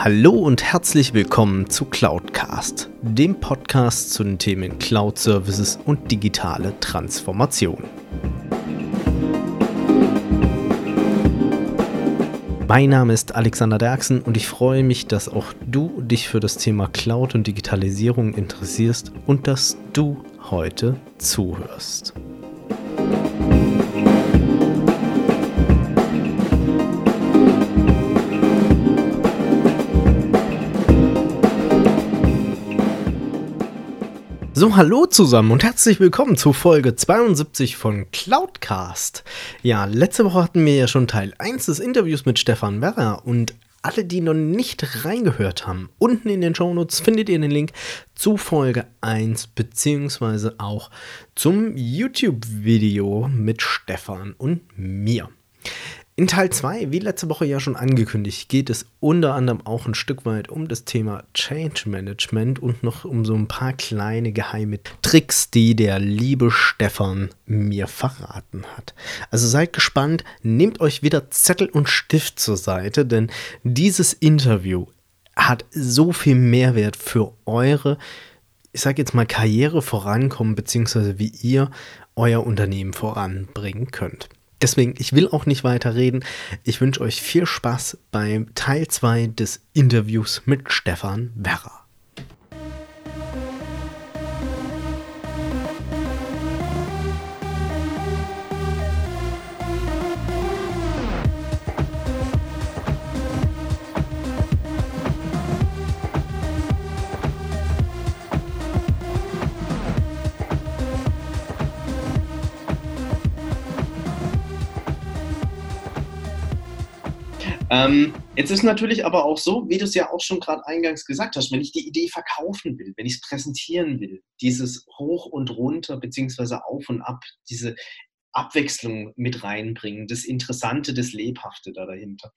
Hallo und herzlich willkommen zu Cloudcast, dem Podcast zu den Themen Cloud Services und digitale Transformation. Mein Name ist Alexander Derksen und ich freue mich, dass auch du dich für das Thema Cloud und Digitalisierung interessierst und dass du heute zuhörst. So, hallo zusammen und herzlich willkommen zu Folge 72 von Cloudcast. Ja, letzte Woche hatten wir ja schon Teil 1 des Interviews mit Stefan Werrer und alle, die noch nicht reingehört haben, unten in den Shownotes findet ihr den Link zu Folge 1 beziehungsweise auch zum YouTube-Video mit Stefan und mir. In Teil 2, wie letzte Woche ja schon angekündigt, geht es unter anderem auch ein Stück weit um das Thema Change Management und noch um so ein paar kleine geheime Tricks, die der liebe Stefan mir verraten hat. Also seid gespannt, nehmt euch wieder Zettel und Stift zur Seite, denn dieses Interview hat so viel Mehrwert für eure, ich sage jetzt mal, Karriere vorankommen, beziehungsweise wie ihr euer Unternehmen voranbringen könnt. Deswegen, ich will auch nicht weiter reden. Ich wünsche euch viel Spaß beim Teil 2 des Interviews mit Stefan Werrer. Jetzt ist natürlich aber auch so, wie du es ja auch schon gerade eingangs gesagt hast, wenn ich die Idee verkaufen will, wenn ich es präsentieren will, dieses Hoch und Runter beziehungsweise Auf und Ab, diese Abwechslung mit reinbringen, das Interessante, das Lebhafte da dahinter.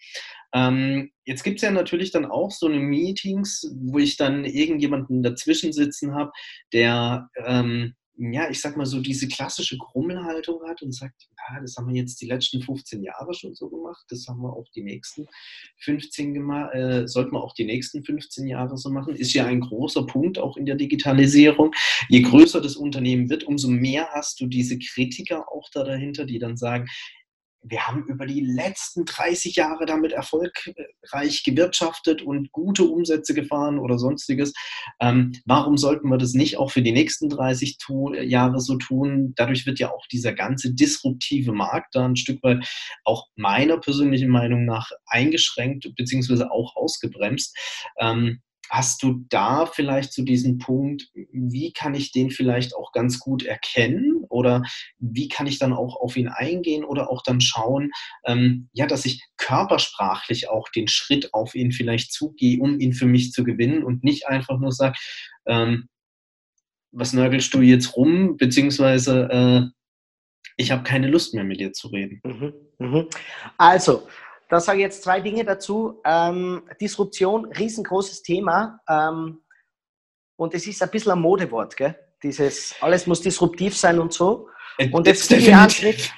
Ähm, jetzt gibt es ja natürlich dann auch so eine Meetings, wo ich dann irgendjemanden dazwischen sitzen habe, der ähm, ja, ich sag mal so, diese klassische Grummelhaltung hat und sagt, ja, das haben wir jetzt die letzten 15 Jahre schon so gemacht, das haben wir auch die nächsten 15 gemacht, äh, sollten wir auch die nächsten 15 Jahre so machen, ist ja ein großer Punkt auch in der Digitalisierung. Je größer das Unternehmen wird, umso mehr hast du diese Kritiker auch da dahinter, die dann sagen, wir haben über die letzten 30 Jahre damit erfolgreich gewirtschaftet und gute Umsätze gefahren oder sonstiges. Ähm, warum sollten wir das nicht auch für die nächsten 30 tu Jahre so tun? Dadurch wird ja auch dieser ganze disruptive Markt da ein Stück weit auch meiner persönlichen Meinung nach eingeschränkt bzw. auch ausgebremst. Ähm, Hast du da vielleicht zu diesem Punkt, wie kann ich den vielleicht auch ganz gut erkennen oder wie kann ich dann auch auf ihn eingehen oder auch dann schauen, ähm, ja, dass ich körpersprachlich auch den Schritt auf ihn vielleicht zugehe, um ihn für mich zu gewinnen und nicht einfach nur sage, ähm, was nörgelst du jetzt rum, beziehungsweise äh, ich habe keine Lust mehr mit dir zu reden. Mhm, mh. Also, da sage ich jetzt zwei Dinge dazu. Ähm, Disruption, riesengroßes Thema. Ähm, und es ist ein bisschen ein Modewort, gell? Dieses, alles muss disruptiv sein und so. Äh, und jetzt gebe ich eins mit.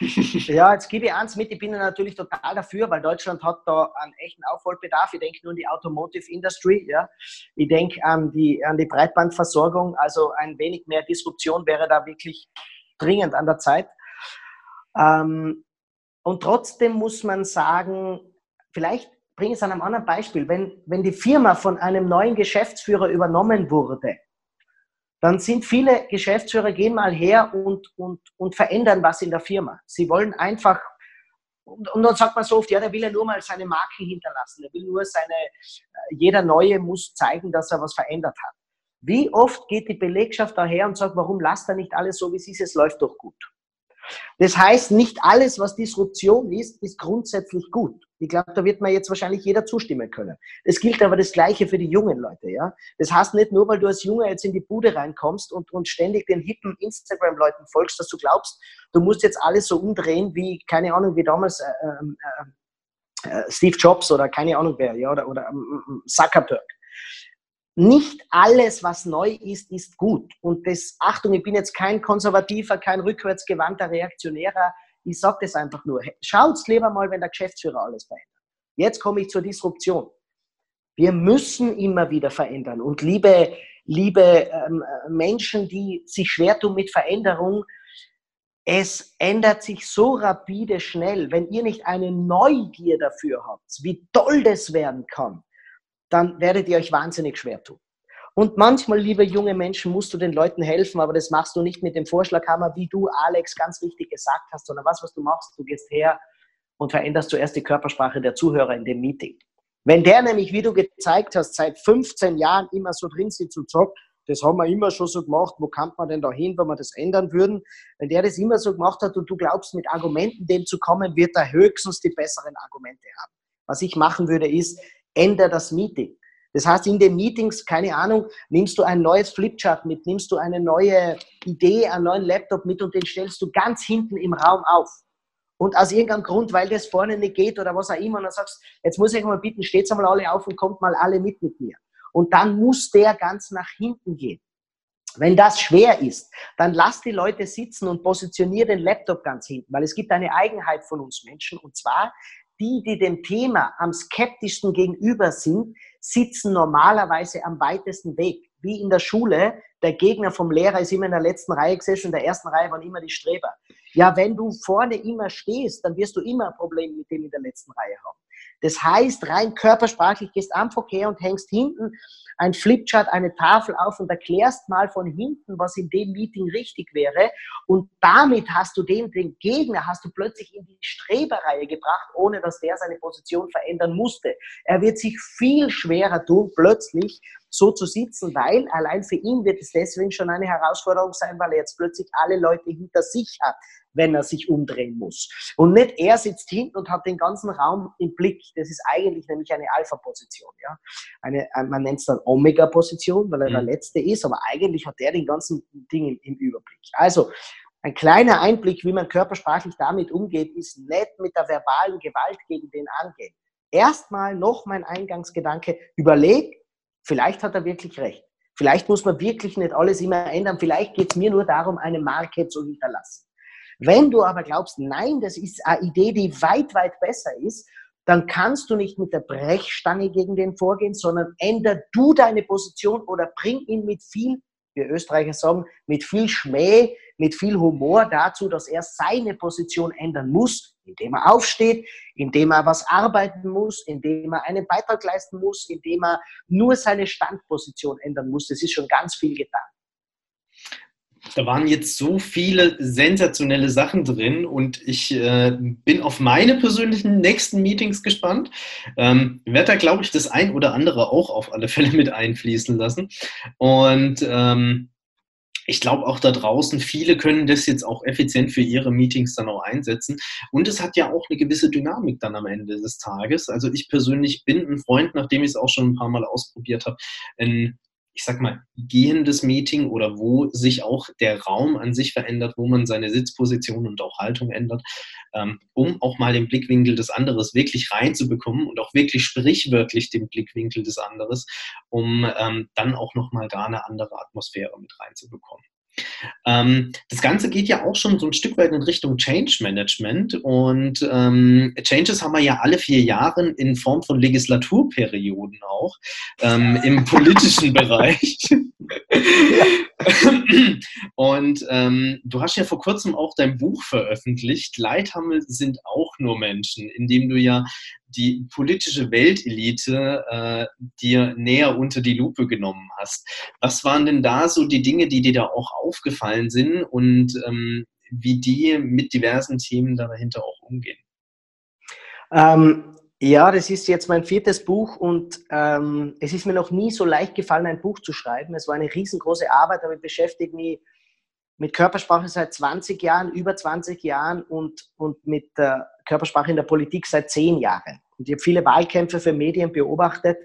Ja, jetzt gebe ich eins mit. Ich bin natürlich total dafür, weil Deutschland hat da einen echten Aufholbedarf. Ich denke nur an die Automotive Industry. Ja. Ich denke an die, an die Breitbandversorgung. Also ein wenig mehr Disruption wäre da wirklich dringend an der Zeit. Ähm, und trotzdem muss man sagen, vielleicht bringe ich es an einem anderen Beispiel. Wenn, wenn die Firma von einem neuen Geschäftsführer übernommen wurde, dann sind viele Geschäftsführer gehen mal her und, und, und verändern was in der Firma. Sie wollen einfach, und, und dann sagt man so oft, ja, der will ja nur mal seine Marke hinterlassen. Er will nur seine, äh, jeder Neue muss zeigen, dass er was verändert hat. Wie oft geht die Belegschaft daher und sagt, warum lasst er nicht alles so, wie es ist, es läuft doch gut. Das heißt, nicht alles, was Disruption ist, ist grundsätzlich gut. Ich glaube, da wird mir jetzt wahrscheinlich jeder zustimmen können. Es gilt aber das Gleiche für die jungen Leute, ja. Das heißt nicht nur, weil du als Junge jetzt in die Bude reinkommst und, und ständig den hippen Instagram-Leuten folgst, dass du glaubst, du musst jetzt alles so umdrehen wie, keine Ahnung, wie damals äh, äh, äh, Steve Jobs oder keine Ahnung wer, ja, oder, oder ähm, Zuckerberg nicht alles, was neu ist, ist gut. Und das, Achtung, ich bin jetzt kein konservativer, kein rückwärtsgewandter Reaktionärer. Ich sage das einfach nur. Schaut lieber mal, wenn der Geschäftsführer alles verändert. Jetzt komme ich zur Disruption. Wir müssen immer wieder verändern. Und liebe, liebe ähm, Menschen, die sich schwer tun mit Veränderung, es ändert sich so rapide schnell. Wenn ihr nicht eine Neugier dafür habt, wie toll das werden kann, dann werdet ihr euch wahnsinnig schwer tun. Und manchmal, liebe junge Menschen, musst du den Leuten helfen, aber das machst du nicht mit dem Vorschlaghammer, wie du, Alex, ganz richtig gesagt hast, sondern was, was du machst, du gehst her und veränderst zuerst die Körpersprache der Zuhörer in dem Meeting. Wenn der nämlich, wie du gezeigt hast, seit 15 Jahren immer so drin sitzt und sagt, das haben wir immer schon so gemacht, wo kann man denn da hin, wenn wir das ändern würden? Wenn der das immer so gemacht hat und du glaubst, mit Argumenten dem zu kommen, wird er höchstens die besseren Argumente haben. Was ich machen würde, ist, ändere das Meeting. Das heißt, in den Meetings, keine Ahnung, nimmst du ein neues Flipchart mit, nimmst du eine neue Idee, einen neuen Laptop mit und den stellst du ganz hinten im Raum auf. Und aus irgendeinem Grund, weil das vorne nicht geht oder was auch immer, und dann sagst jetzt muss ich mal bitten, steht einmal alle auf und kommt mal alle mit mit mir. Und dann muss der ganz nach hinten gehen. Wenn das schwer ist, dann lass die Leute sitzen und positionier den Laptop ganz hinten, weil es gibt eine Eigenheit von uns Menschen und zwar die, die dem Thema am skeptischsten gegenüber sind, sitzen normalerweise am weitesten weg. Wie in der Schule, der Gegner vom Lehrer ist immer in der letzten Reihe gesessen, in der ersten Reihe waren immer die Streber. Ja, wenn du vorne immer stehst, dann wirst du immer ein Problem mit dem in der letzten Reihe haben. Das heißt, rein körpersprachlich gehst am Verkehr und hängst hinten ein Flipchart, eine Tafel auf und erklärst mal von hinten, was in dem Meeting richtig wäre. Und damit hast du den, den Gegner, hast du plötzlich in die Streberreihe gebracht, ohne dass der seine Position verändern musste. Er wird sich viel schwerer tun, plötzlich so zu sitzen, weil allein für ihn wird es deswegen schon eine Herausforderung sein, weil er jetzt plötzlich alle Leute hinter sich hat, wenn er sich umdrehen muss. Und nicht er sitzt hinten und hat den ganzen Raum im Blick. Das ist eigentlich nämlich eine Alpha-Position. Ja? Eine, man nennt es dann Omega-Position, weil er mhm. der Letzte ist, aber eigentlich hat er den ganzen Ding im, im Überblick. Also, ein kleiner Einblick, wie man körpersprachlich damit umgeht, ist nicht mit der verbalen Gewalt gegen den angehen. Erstmal noch mein Eingangsgedanke, überleg, Vielleicht hat er wirklich recht. Vielleicht muss man wirklich nicht alles immer ändern. Vielleicht geht es mir nur darum, eine Marke zu hinterlassen. Wenn du aber glaubst, nein, das ist eine Idee, die weit, weit besser ist, dann kannst du nicht mit der Brechstange gegen den vorgehen, sondern änder du deine Position oder bring ihn mit viel, wir Österreicher sagen, mit viel Schmäh, mit viel Humor dazu, dass er seine Position ändern muss, indem er aufsteht, indem er was arbeiten muss, indem er einen Beitrag leisten muss, indem er nur seine Standposition ändern muss. Das ist schon ganz viel getan. Da waren jetzt so viele sensationelle Sachen drin und ich äh, bin auf meine persönlichen nächsten Meetings gespannt. Ähm, werde da, glaube ich, das ein oder andere auch auf alle Fälle mit einfließen lassen. Und ähm, ich glaube auch da draußen, viele können das jetzt auch effizient für ihre Meetings dann auch einsetzen. Und es hat ja auch eine gewisse Dynamik dann am Ende des Tages. Also ich persönlich bin ein Freund, nachdem ich es auch schon ein paar Mal ausprobiert habe, ein ich sag mal, gehendes Meeting oder wo sich auch der Raum an sich verändert, wo man seine Sitzposition und auch Haltung ändert, ähm, um auch mal den Blickwinkel des anderes wirklich reinzubekommen und auch wirklich sprichwörtlich den Blickwinkel des anderes, um ähm, dann auch nochmal da eine andere Atmosphäre mit reinzubekommen. Ähm, das Ganze geht ja auch schon so ein Stück weit in Richtung Change Management und ähm, Changes haben wir ja alle vier Jahre in Form von Legislaturperioden auch ähm, im politischen Bereich. und ähm, du hast ja vor kurzem auch dein Buch veröffentlicht, Leithammel sind auch nur Menschen, in dem du ja die politische Weltelite äh, dir näher unter die Lupe genommen hast. Was waren denn da so die Dinge, die dir da auch aufgefallen sind und ähm, wie die mit diversen Themen dahinter auch umgehen? Ähm, ja, das ist jetzt mein viertes Buch und ähm, es ist mir noch nie so leicht gefallen, ein Buch zu schreiben. Es war eine riesengroße Arbeit, aber ich beschäftige mich mit Körpersprache seit 20 Jahren, über 20 Jahren und, und mit äh, Körpersprache in der Politik seit 10 Jahren. Und ich habe viele Wahlkämpfe für Medien beobachtet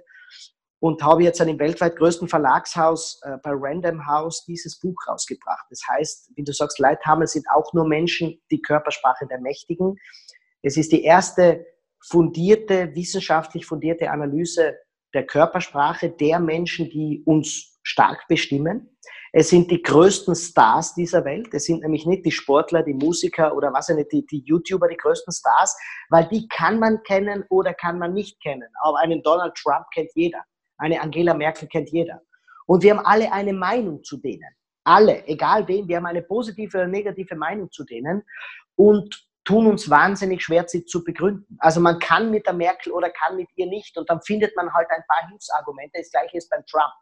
und habe jetzt an dem weltweit größten Verlagshaus äh, bei Random House dieses Buch rausgebracht. Das heißt, wie du sagst, Leithammel sind auch nur Menschen, die Körpersprache der Mächtigen. Es ist die erste fundierte, wissenschaftlich fundierte Analyse der Körpersprache der Menschen, die uns stark bestimmen. Es sind die größten Stars dieser Welt. Es sind nämlich nicht die Sportler, die Musiker oder was nicht, die, die YouTuber, die größten Stars, weil die kann man kennen oder kann man nicht kennen. Aber einen Donald Trump kennt jeder. Eine Angela Merkel kennt jeder. Und wir haben alle eine Meinung zu denen. Alle, egal wen, wir haben eine positive oder negative Meinung zu denen und tun uns wahnsinnig schwer, sie zu begründen. Also man kann mit der Merkel oder kann mit ihr nicht und dann findet man halt ein paar Hilfsargumente. Das gleiche ist beim Trump.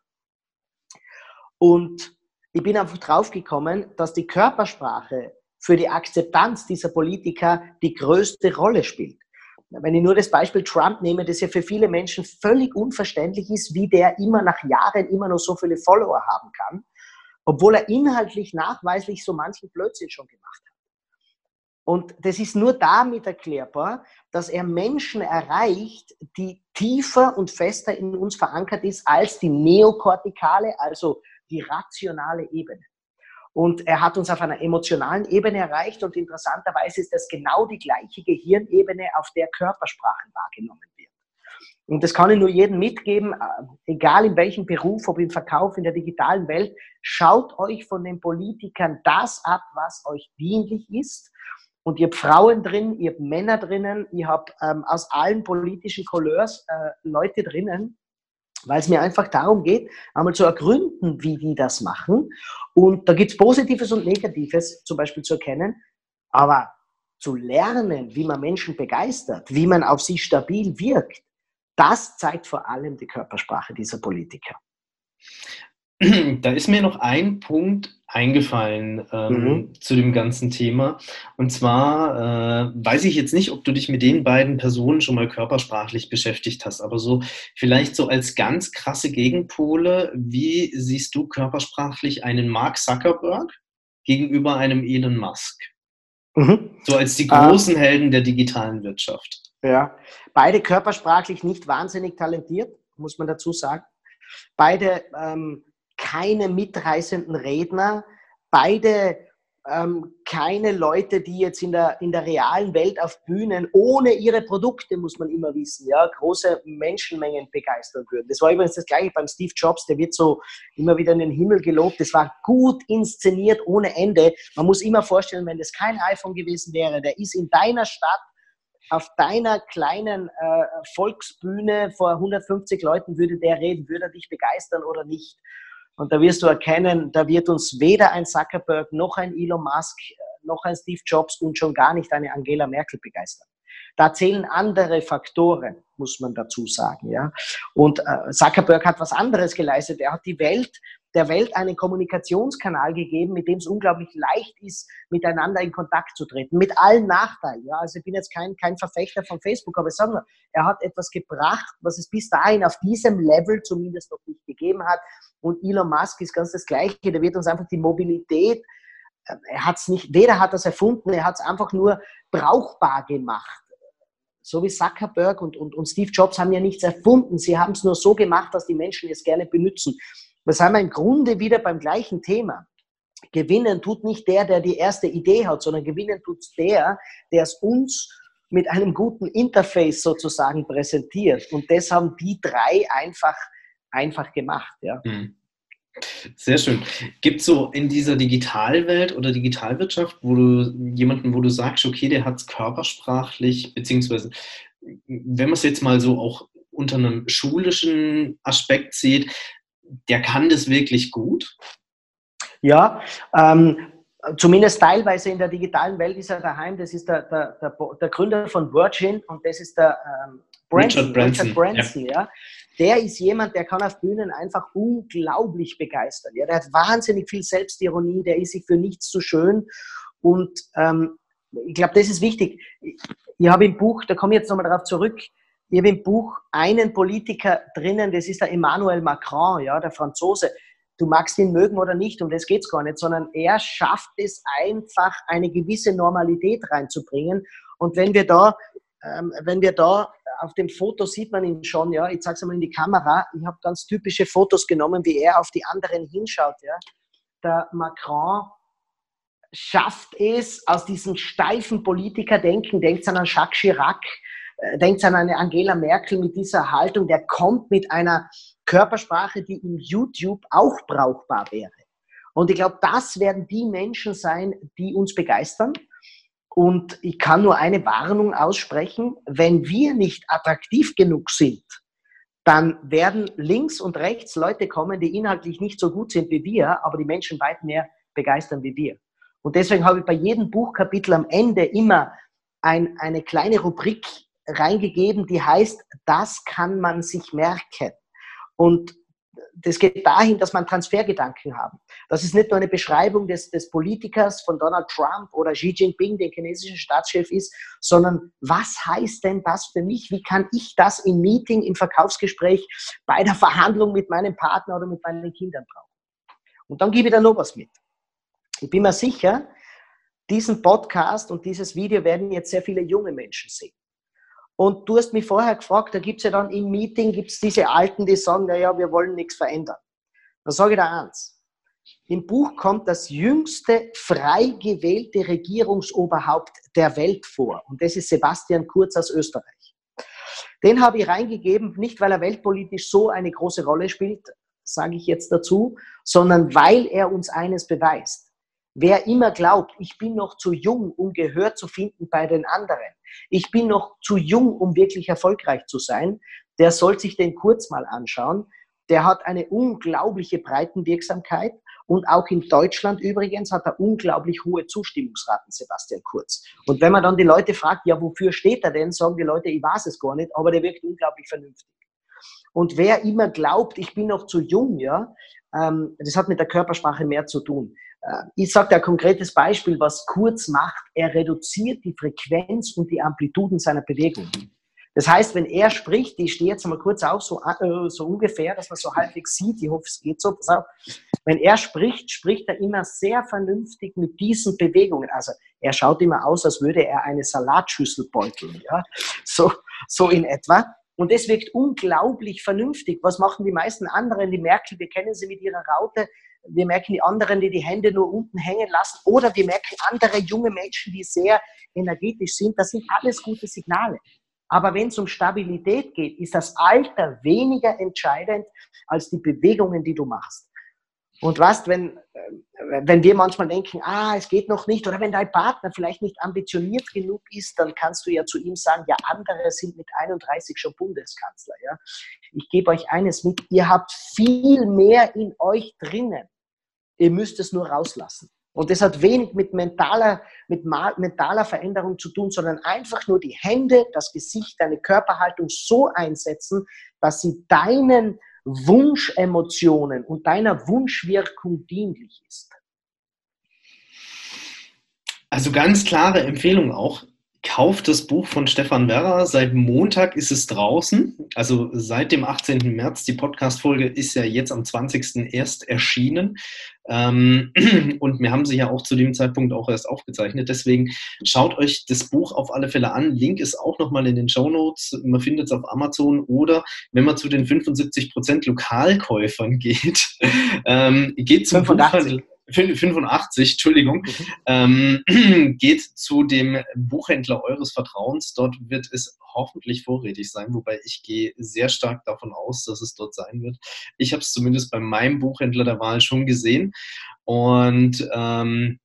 Und ich bin einfach draufgekommen, dass die Körpersprache für die Akzeptanz dieser Politiker die größte Rolle spielt. Wenn ich nur das Beispiel Trump nehme, das ja für viele Menschen völlig unverständlich ist, wie der immer nach Jahren immer noch so viele Follower haben kann, obwohl er inhaltlich nachweislich so manchen Blödsinn schon gemacht hat. Und das ist nur damit erklärbar, dass er Menschen erreicht, die tiefer und fester in uns verankert ist als die neokortikale, also die rationale Ebene. Und er hat uns auf einer emotionalen Ebene erreicht und interessanterweise ist das genau die gleiche Gehirnebene, auf der Körpersprache wahrgenommen wird. Und das kann ich nur jedem mitgeben, äh, egal in welchem Beruf, ob im Verkauf, in der digitalen Welt, schaut euch von den Politikern das ab, was euch dienlich ist. Und ihr habt Frauen drin, ihr habt Männer drinnen, ihr habt ähm, aus allen politischen Couleurs äh, Leute drinnen, weil es mir einfach darum geht, einmal zu ergründen, wie die das machen. Und da gibt es Positives und Negatives zum Beispiel zu erkennen, aber zu lernen, wie man Menschen begeistert, wie man auf sie stabil wirkt, das zeigt vor allem die Körpersprache dieser Politiker. Da ist mir noch ein Punkt eingefallen ähm, mhm. zu dem ganzen Thema. Und zwar äh, weiß ich jetzt nicht, ob du dich mit den beiden Personen schon mal körpersprachlich beschäftigt hast, aber so vielleicht so als ganz krasse Gegenpole, wie siehst du körpersprachlich einen Mark Zuckerberg gegenüber einem Elon Musk? Mhm. So als die großen ähm, Helden der digitalen Wirtschaft. Ja, beide körpersprachlich nicht wahnsinnig talentiert, muss man dazu sagen. Beide ähm, keine mitreißenden Redner, beide ähm, keine Leute, die jetzt in der, in der realen Welt auf Bühnen ohne ihre Produkte, muss man immer wissen, ja, große Menschenmengen begeistern würden. Das war übrigens das gleiche beim Steve Jobs, der wird so immer wieder in den Himmel gelobt. Das war gut inszeniert ohne Ende. Man muss immer vorstellen, wenn das kein iPhone gewesen wäre, der ist in deiner Stadt auf deiner kleinen äh, Volksbühne vor 150 Leuten würde der reden, würde er dich begeistern oder nicht. Und da wirst du erkennen, da wird uns weder ein Zuckerberg noch ein Elon Musk noch ein Steve Jobs und schon gar nicht eine Angela Merkel begeistern. Da zählen andere Faktoren, muss man dazu sagen. Ja? Und äh, Zuckerberg hat was anderes geleistet. Er hat die Welt der Welt einen Kommunikationskanal gegeben, mit dem es unglaublich leicht ist, miteinander in Kontakt zu treten, mit allen Nachteilen. Ja, also ich bin jetzt kein, kein Verfechter von Facebook, aber ich sage nur, er hat etwas gebracht, was es bis dahin auf diesem Level zumindest noch nicht gegeben hat. Und Elon Musk ist ganz das Gleiche. Der wird uns einfach die Mobilität äh, er hat es nicht, weder hat das erfunden, er hat es einfach nur brauchbar gemacht. So wie Zuckerberg und, und, und Steve Jobs haben ja nichts erfunden. Sie haben es nur so gemacht, dass die Menschen es gerne benutzen. Da sind wir im Grunde wieder beim gleichen Thema. Gewinnen tut nicht der, der die erste Idee hat, sondern gewinnen tut der, der es uns mit einem guten Interface sozusagen präsentiert. Und das haben die drei einfach, einfach gemacht. Ja. Hm. Sehr schön. Gibt es so in dieser Digitalwelt oder Digitalwirtschaft, wo du jemanden, wo du sagst, okay, der hat es körpersprachlich, beziehungsweise wenn man es jetzt mal so auch unter einem schulischen Aspekt sieht, der kann das wirklich gut? Ja, ähm, zumindest teilweise in der digitalen Welt ist er daheim. Das ist der, der, der, der Gründer von Virgin und das ist der ähm, Branson, Richard Branson. Richard Branson ja. ja. Der ist jemand, der kann auf Bühnen einfach unglaublich begeistern. Ja. Der hat wahnsinnig viel Selbstironie, der ist sich für nichts zu schön. Und ähm, ich glaube, das ist wichtig. Ich habe im Buch, da komme ich jetzt nochmal darauf zurück, ich habe im Buch einen Politiker drinnen, das ist der Emmanuel Macron, ja, der Franzose. Du magst ihn mögen oder nicht, um das geht es gar nicht, sondern er schafft es einfach, eine gewisse Normalität reinzubringen. Und wenn wir da, ähm, wenn wir da auf dem Foto sieht man ihn schon, ja, ich zeige es mal in die Kamera, ich habe ganz typische Fotos genommen, wie er auf die anderen hinschaut, ja. Der Macron schafft es aus diesem steifen Politikerdenken, denkt an Jacques Chirac, denkt an eine Angela Merkel mit dieser Haltung, der kommt mit einer Körpersprache, die im YouTube auch brauchbar wäre. Und ich glaube, das werden die Menschen sein, die uns begeistern. Und ich kann nur eine Warnung aussprechen, wenn wir nicht attraktiv genug sind, dann werden links und rechts Leute kommen, die inhaltlich nicht so gut sind wie wir, aber die Menschen weit mehr begeistern wie wir. Und deswegen habe ich bei jedem Buchkapitel am Ende immer ein, eine kleine Rubrik reingegeben, die heißt, das kann man sich merken. Und das geht dahin, dass man Transfergedanken haben. Das ist nicht nur eine Beschreibung des, des Politikers von Donald Trump oder Xi Jinping, den chinesischen Staatschef ist, sondern was heißt denn das für mich? Wie kann ich das im Meeting, im Verkaufsgespräch, bei der Verhandlung mit meinem Partner oder mit meinen Kindern brauchen? Und dann gebe ich da noch was mit. Ich bin mir sicher, diesen Podcast und dieses Video werden jetzt sehr viele junge Menschen sehen. Und du hast mich vorher gefragt, da gibt es ja dann im Meeting, gibt es diese Alten, die sagen, naja, wir wollen nichts verändern. Dann sage ich da eins. Im Buch kommt das jüngste frei gewählte Regierungsoberhaupt der Welt vor. Und das ist Sebastian Kurz aus Österreich. Den habe ich reingegeben, nicht weil er weltpolitisch so eine große Rolle spielt, sage ich jetzt dazu, sondern weil er uns eines beweist. Wer immer glaubt, ich bin noch zu jung, um Gehör zu finden bei den anderen, ich bin noch zu jung, um wirklich erfolgreich zu sein, der soll sich den kurz mal anschauen. Der hat eine unglaubliche Breitenwirksamkeit und auch in Deutschland übrigens hat er unglaublich hohe Zustimmungsraten, Sebastian Kurz. Und wenn man dann die Leute fragt, ja, wofür steht er denn, sagen die Leute, ich weiß es gar nicht, aber der wirkt unglaublich vernünftig. Und wer immer glaubt, ich bin noch zu jung, ja, ähm, das hat mit der Körpersprache mehr zu tun. Äh, ich sage dir ein konkretes Beispiel, was Kurz macht. Er reduziert die Frequenz und die Amplituden seiner Bewegung. Das heißt, wenn er spricht, ich stehe jetzt mal kurz auf, so, äh, so ungefähr, dass man so halbwegs sieht, ich hoffe, es geht so, pass auf. Wenn er spricht, spricht er immer sehr vernünftig mit diesen Bewegungen. Also er schaut immer aus, als würde er eine Salatschüssel beuteln, ja? so, so in etwa. Und das wirkt unglaublich vernünftig. Was machen die meisten anderen? Die Merkel, wir kennen sie mit ihrer Raute. Wir merken die anderen, die die Hände nur unten hängen lassen. Oder wir merken andere junge Menschen, die sehr energetisch sind. Das sind alles gute Signale. Aber wenn es um Stabilität geht, ist das Alter weniger entscheidend als die Bewegungen, die du machst. Und was, wenn, äh, wenn wir manchmal denken, ah, es geht noch nicht, oder wenn dein Partner vielleicht nicht ambitioniert genug ist, dann kannst du ja zu ihm sagen, ja, andere sind mit 31 schon Bundeskanzler. Ja? Ich gebe euch eines mit, ihr habt viel mehr in euch drinnen. Ihr müsst es nur rauslassen. Und das hat wenig mit mentaler, mit mentaler Veränderung zu tun, sondern einfach nur die Hände, das Gesicht, deine Körperhaltung so einsetzen, dass sie deinen Wunschemotionen und deiner Wunschwirkung dienlich ist? Also ganz klare Empfehlung auch. Kauft das Buch von Stefan Werrer. Seit Montag ist es draußen. Also seit dem 18. März. Die Podcast-Folge ist ja jetzt am 20. erst erschienen. Ähm, und wir haben sie ja auch zu dem Zeitpunkt auch erst aufgezeichnet. Deswegen schaut euch das Buch auf alle Fälle an. Link ist auch nochmal in den Show Notes. Man findet es auf Amazon oder wenn man zu den 75% Lokalkäufern geht, ähm, geht zum 85. Buchhandel. 85, Entschuldigung, mhm. ähm, geht zu dem Buchhändler eures Vertrauens. Dort wird es hoffentlich vorrätig sein, wobei ich gehe sehr stark davon aus, dass es dort sein wird. Ich habe es zumindest bei meinem Buchhändler der Wahl schon gesehen. Und ähm,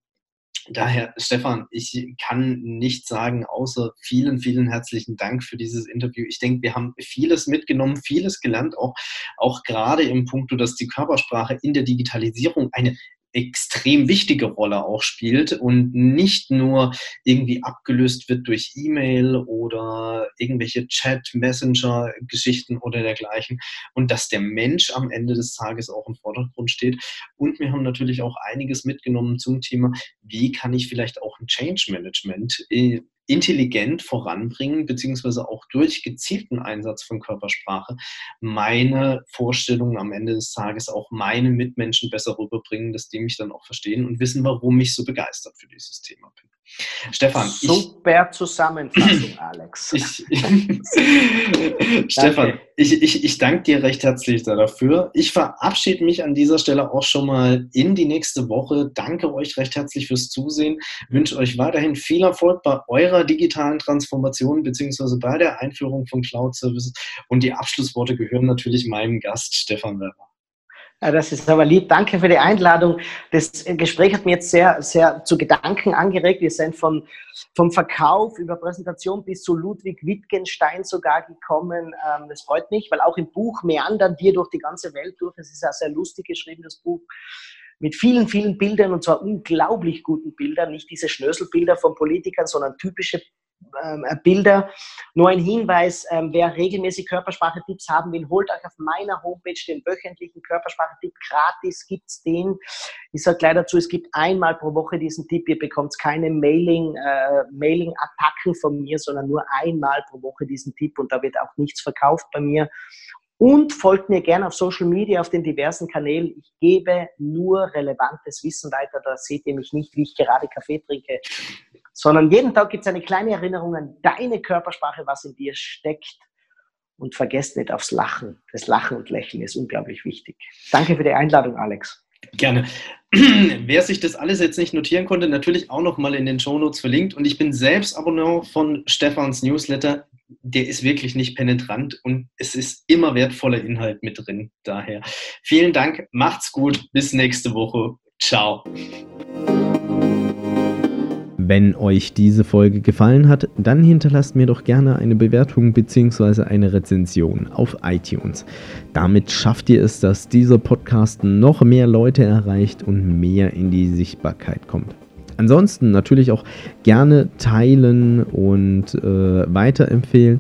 daher, Stefan, ich kann nicht sagen, außer vielen, vielen herzlichen Dank für dieses Interview. Ich denke, wir haben vieles mitgenommen, vieles gelernt, auch, auch gerade im Punkt, dass die Körpersprache in der Digitalisierung eine extrem wichtige Rolle auch spielt und nicht nur irgendwie abgelöst wird durch E-Mail oder irgendwelche Chat, Messenger-Geschichten oder dergleichen und dass der Mensch am Ende des Tages auch im Vordergrund steht. Und wir haben natürlich auch einiges mitgenommen zum Thema, wie kann ich vielleicht auch ein Change Management äh, intelligent voranbringen, beziehungsweise auch durch gezielten Einsatz von Körpersprache meine Vorstellungen am Ende des Tages auch meine Mitmenschen besser rüberbringen, dass die mich dann auch verstehen und wissen, warum ich so begeistert für dieses Thema bin. Stefan. Super ich, Zusammenfassung, Alex. Ich, Stefan, ich, ich, ich danke dir recht herzlich dafür. Ich verabschiede mich an dieser Stelle auch schon mal in die nächste Woche. Danke euch recht herzlich fürs Zusehen. Wünsche euch weiterhin viel Erfolg bei eurer digitalen Transformation beziehungsweise bei der Einführung von Cloud Services. Und die Abschlussworte gehören natürlich meinem Gast, Stefan Werber. Das ist aber lieb. Danke für die Einladung. Das Gespräch hat mir jetzt sehr, sehr zu Gedanken angeregt. Wir sind von, vom Verkauf über Präsentation bis zu Ludwig Wittgenstein sogar gekommen. Ähm, das freut mich, weil auch im Buch meandern wir durch die ganze Welt durch. Es ist ja sehr lustig geschrieben, das Buch mit vielen, vielen Bildern und zwar unglaublich guten Bildern, nicht diese Schnöselbilder von Politikern, sondern typische ähm, äh, Bilder. Nur ein Hinweis, ähm, wer regelmäßig Körpersprache-Tipps haben will, holt euch auf meiner Homepage den wöchentlichen Körpersprache-Tipp gratis, gibt es den. Ich sage gleich dazu, es gibt einmal pro Woche diesen Tipp, ihr bekommt keine Mailing, äh, Mailing-Attacken von mir, sondern nur einmal pro Woche diesen Tipp und da wird auch nichts verkauft bei mir. Und folgt mir gerne auf Social Media, auf den diversen Kanälen. Ich gebe nur relevantes Wissen weiter. Da seht ihr mich nicht, wie ich gerade Kaffee trinke, sondern jeden Tag gibt es eine kleine Erinnerung an deine Körpersprache, was in dir steckt. Und vergesst nicht aufs Lachen. Das Lachen und Lächeln ist unglaublich wichtig. Danke für die Einladung, Alex. Gerne. Wer sich das alles jetzt nicht notieren konnte, natürlich auch nochmal in den Shownotes verlinkt. Und ich bin selbst Abonnent von Stefans Newsletter der ist wirklich nicht penetrant und es ist immer wertvoller Inhalt mit drin. Daher vielen Dank, macht's gut, bis nächste Woche. Ciao. Wenn euch diese Folge gefallen hat, dann hinterlasst mir doch gerne eine Bewertung bzw. eine Rezension auf iTunes. Damit schafft ihr es, dass dieser Podcast noch mehr Leute erreicht und mehr in die Sichtbarkeit kommt. Ansonsten natürlich auch gerne teilen und äh, weiterempfehlen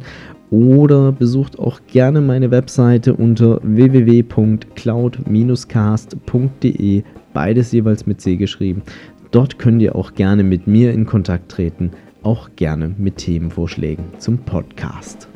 oder besucht auch gerne meine Webseite unter www.cloud-cast.de, beides jeweils mit C geschrieben. Dort könnt ihr auch gerne mit mir in Kontakt treten, auch gerne mit Themenvorschlägen zum Podcast.